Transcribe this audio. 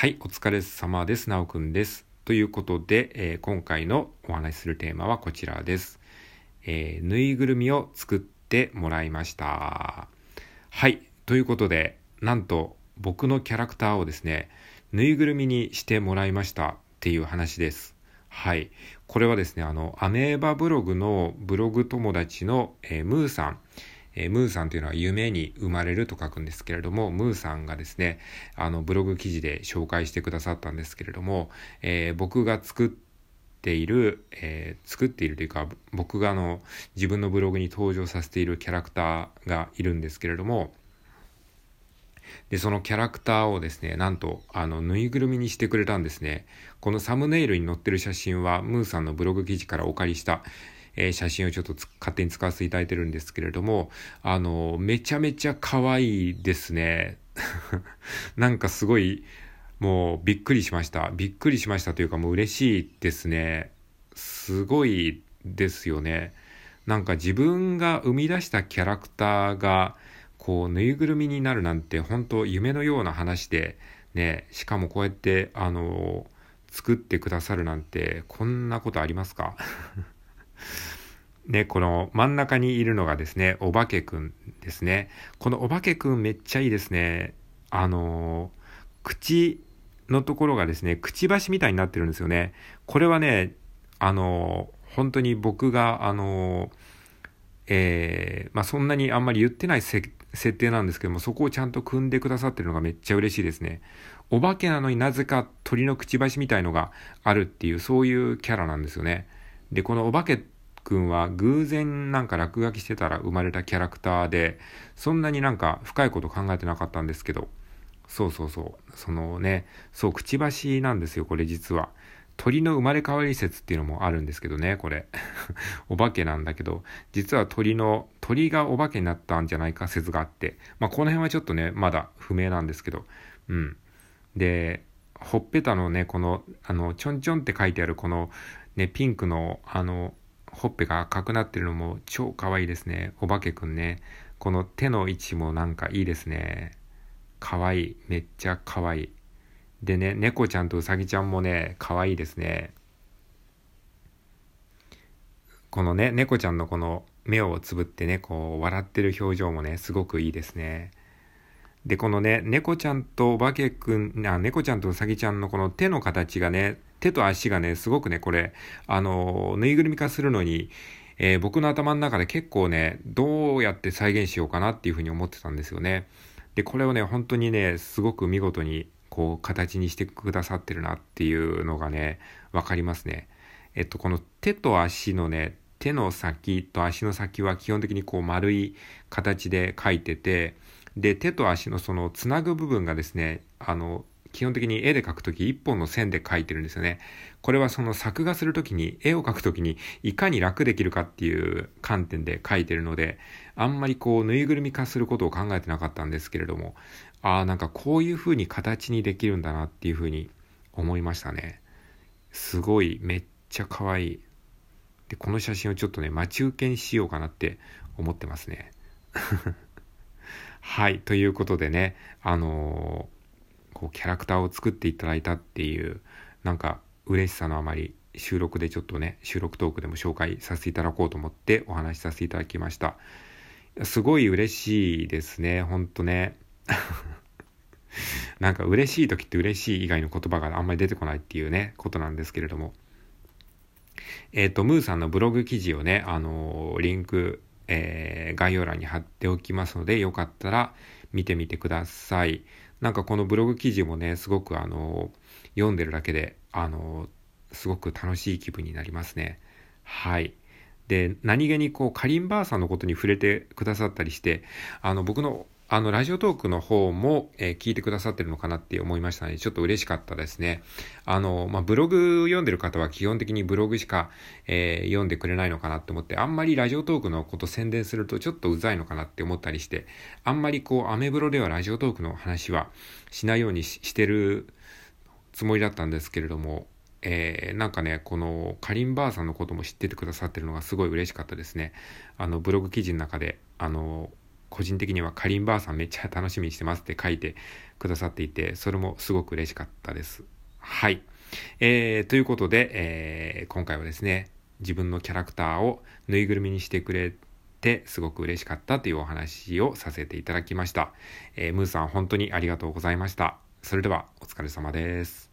はい、お疲れ様です。なおくんです。ということで、えー、今回のお話しするテーマはこちらです。えー、ぬいぐるみを作ってもらいました。はい、ということで、なんと僕のキャラクターをですね、ぬいぐるみにしてもらいましたっていう話です。はい。これはですね、あの、アメーバブログのブログ友達の、えー、ムーさん。えー、ムーさんというのは夢に生まれると書くんですけれども、ムーさんがですね、あの、ブログ記事で紹介してくださったんですけれども、えー、僕が作っている、えー、作っているというか、僕があの、自分のブログに登場させているキャラクターがいるんですけれども、で、そのキャラクターをですね、なんと、あの、ぬいぐるみにしてくれたんですね。このサムネイルに載ってる写真は、ムーさんのブログ記事からお借りした、え、写真をちょっと勝手に使わせていただいてるんですけれども、あの、めちゃめちゃ可愛いですね。なんかすごい、もうびっくりしました。びっくりしましたというかもう嬉しいですね。すごいですよね。なんか自分が生み出したキャラクターが、こう、ぬいぐるみになるなんて本当夢のような話で、ね、しかもこうやって、あの、作ってくださるなんて、こんなことありますか？ね、この真ん中にいるのがですね、お化けくんですね。このお化けくんめっちゃいいですね。あの、口のところがですね、くちばしみたいになってるんですよね。これはね、あの、本当に僕が、あの、えー、まあ、そんなにあんまり言ってない設定なんですけども、そこをちゃんと組んでくださってるのがめっちゃ嬉しいですね。お化けなのになぜか鳥のくちばしみたいのがあるっていう、そういうキャラなんですよね。で、このお化けくんは偶然なんか落書きしてたら生まれたキャラクターで、そんなになんか深いこと考えてなかったんですけど、そうそうそう、そのね、そう、くちばしなんですよ、これ実は。鳥の生まれ変わり説っていうのもあるんですけどね、これ。お化けなんだけど、実は鳥の、鳥がお化けになったんじゃないか説があって、まあこの辺はちょっとね、まだ不明なんですけど、うん。で、ほっぺたのね、この、あの、ちょんちょんって書いてあるこの、ね、ピンクの、あの、ほっぺが赤くなってるのも超可愛いですね。お化けくんね。この手の位置もなんかいいですね。可愛い。めっちゃ可愛い。でね、猫ちゃんとうさぎちゃんもね、可愛いですね。このね、猫ちゃんのこの目をつぶってね、こう笑ってる表情もね、すごくいいですね。で、このね、猫ちゃんとお化けくん、あ、猫ちゃんとうさぎちゃんのこの手の形がね、手と足がね、すごくね、これ、あの、ぬいぐるみ化するのに、えー、僕の頭の中で結構ね、どうやって再現しようかなっていうふうに思ってたんですよね。で、これをね、本当にね、すごく見事に、こう、形にしてくださってるなっていうのがね、わかりますね。えっと、この手と足のね、手の先と足の先は基本的にこう丸い形で描いてて、で、手と足のそのつなぐ部分がですね、あの、基本的に絵で描くとき一本の線で描いてるんですよね。これはその作画するときに、絵を描くときにいかに楽できるかっていう観点で描いてるので、あんまりこうぬいぐるみ化することを考えてなかったんですけれども、ああ、なんかこういう風に形にできるんだなっていう風に思いましたね。すごい、めっちゃ可愛い。で、この写真をちょっとね、待ち受けにしようかなって思ってますね。はい、ということでね、あのーこうキャラクターを作っていただいたっていうなんか嬉しさのあまり収録でちょっとね収録トークでも紹介させていただこうと思ってお話しさせていただきました。すごい嬉しいですねほんとね。なんか嬉しい時って嬉しい以外の言葉があんまり出てこないっていうねことなんですけれども。えっ、ー、とムーさんのブログ記事をねあのー、リンクえー、概要欄に貼っておきますので、よかったら見てみてください。なんかこのブログ記事もね、すごくあの、読んでるだけで、あの、すごく楽しい気分になりますね。はい。で、何気にこう、カリンバーさんのことに触れてくださったりして、あの、僕のあの、ラジオトークの方も、えー、聞いてくださってるのかなって思いましたので、ちょっと嬉しかったですね。あの、まあ、ブログ読んでる方は基本的にブログしか、えー、読んでくれないのかなって思って、あんまりラジオトークのこと宣伝するとちょっとうざいのかなって思ったりして、あんまりこう、アメブロではラジオトークの話はしないようにしてるつもりだったんですけれども、えー、なんかね、このかりんばあさんのことも知っててくださってるのがすごい嬉しかったですね。あの、ブログ記事の中で、あの、個人的にはかりんばあさんめっちゃ楽しみにしてますって書いてくださっていて、それもすごく嬉しかったです。はい。えー、ということで、えー、今回はですね、自分のキャラクターをぬいぐるみにしてくれてすごく嬉しかったというお話をさせていただきました。えー、ムーさん本当にありがとうございました。それではお疲れ様です。